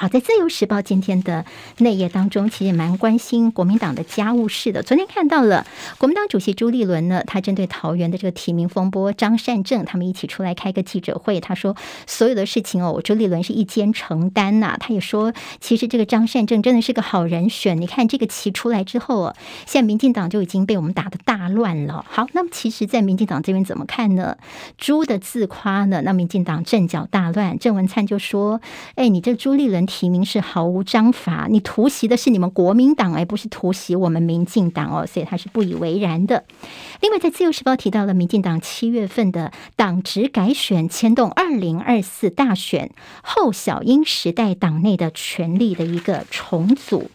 好，在《自由时报》今天的内页当中，其实也蛮关心国民党的家务事的。昨天看到了国民党主席朱立伦呢，他针对桃园的这个提名风波，张善政他们一起出来开个记者会，他说所有的事情哦，朱立伦是一肩承担呐。他也说，其实这个张善政真的是个好人选。你看这个棋出来之后啊，现在民进党就已经被我们打得大乱了。好，那么其实，在民进党这边怎么看呢？朱的自夸呢，那民进党阵脚大乱。郑文灿就说：“哎，你这朱立伦。”提名是毫无章法，你突袭的是你们国民党，而不是突袭我们民进党哦，所以他是不以为然的。另外，在自由时报提到了民进党七月份的党职改选，牵动二零二四大选后小英时代党内的权力的一个重组。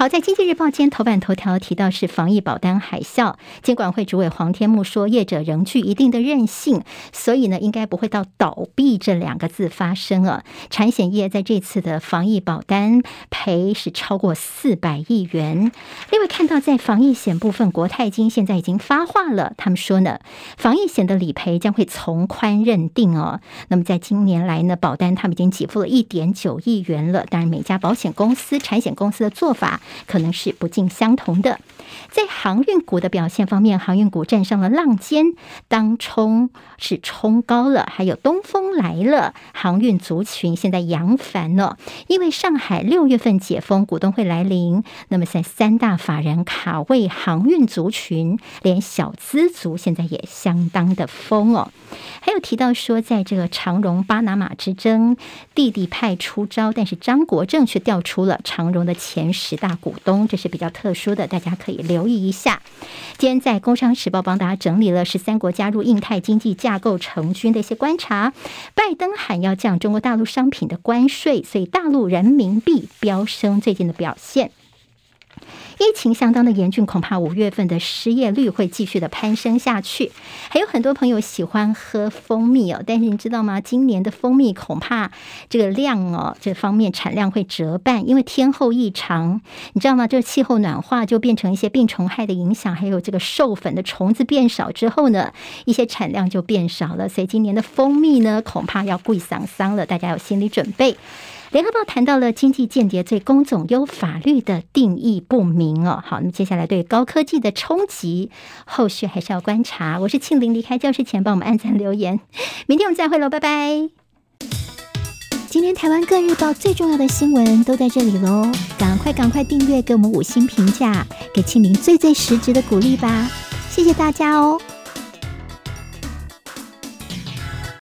好，在《经济日报》今天头版头条提到是防疫保单海啸，监管会主委黄天牧说，业者仍具一定的韧性，所以呢，应该不会到倒闭这两个字发生啊。产险业在这次的防疫保单赔是超过四百亿元。另外看到在防疫险部分，国泰金现在已经发话了，他们说呢，防疫险的理赔将会从宽认定哦。那么在今年来呢，保单他们已经给付了一点九亿元了，当然每家保险公司、产险公司的做法。可能是不尽相同的。在航运股的表现方面，航运股站上了浪尖，当冲是冲高了，还有东风来了，航运族群现在扬帆了，因为上海六月份解封，股东会来临，那么在三大法人卡位航运族群，连小资族现在也相当的疯哦。还有提到说，在这个长荣巴拿马之争，弟弟派出招，但是张国政却调出了长荣的前十大股东，这是比较特殊的，大家可以留意一下。今天在《工商时报》帮大家整理了十三国加入印太经济架构成军的一些观察。拜登喊要降中国大陆商品的关税，所以大陆人民币飙升，最近的表现。疫情相当的严峻，恐怕五月份的失业率会继续的攀升下去。还有很多朋友喜欢喝蜂蜜哦，但是你知道吗？今年的蜂蜜恐怕这个量哦，这方面产量会折半，因为天候异常。你知道吗？这气候暖化就变成一些病虫害的影响，还有这个授粉的虫子变少之后呢，一些产量就变少了。所以今年的蜂蜜呢，恐怕要贵桑桑了，大家有心理准备。联合报谈到了经济间谍罪，公总优法律的定义不明哦。好，那么接下来对高科技的冲击，后续还是要观察。我是庆玲，离开教室前帮我们按赞留言。明天我们再会喽，拜拜。今天台湾各日报最重要的新闻都在这里喽，赶快赶快订阅，给我们五星评价，给庆玲最最实质的鼓励吧。谢谢大家哦。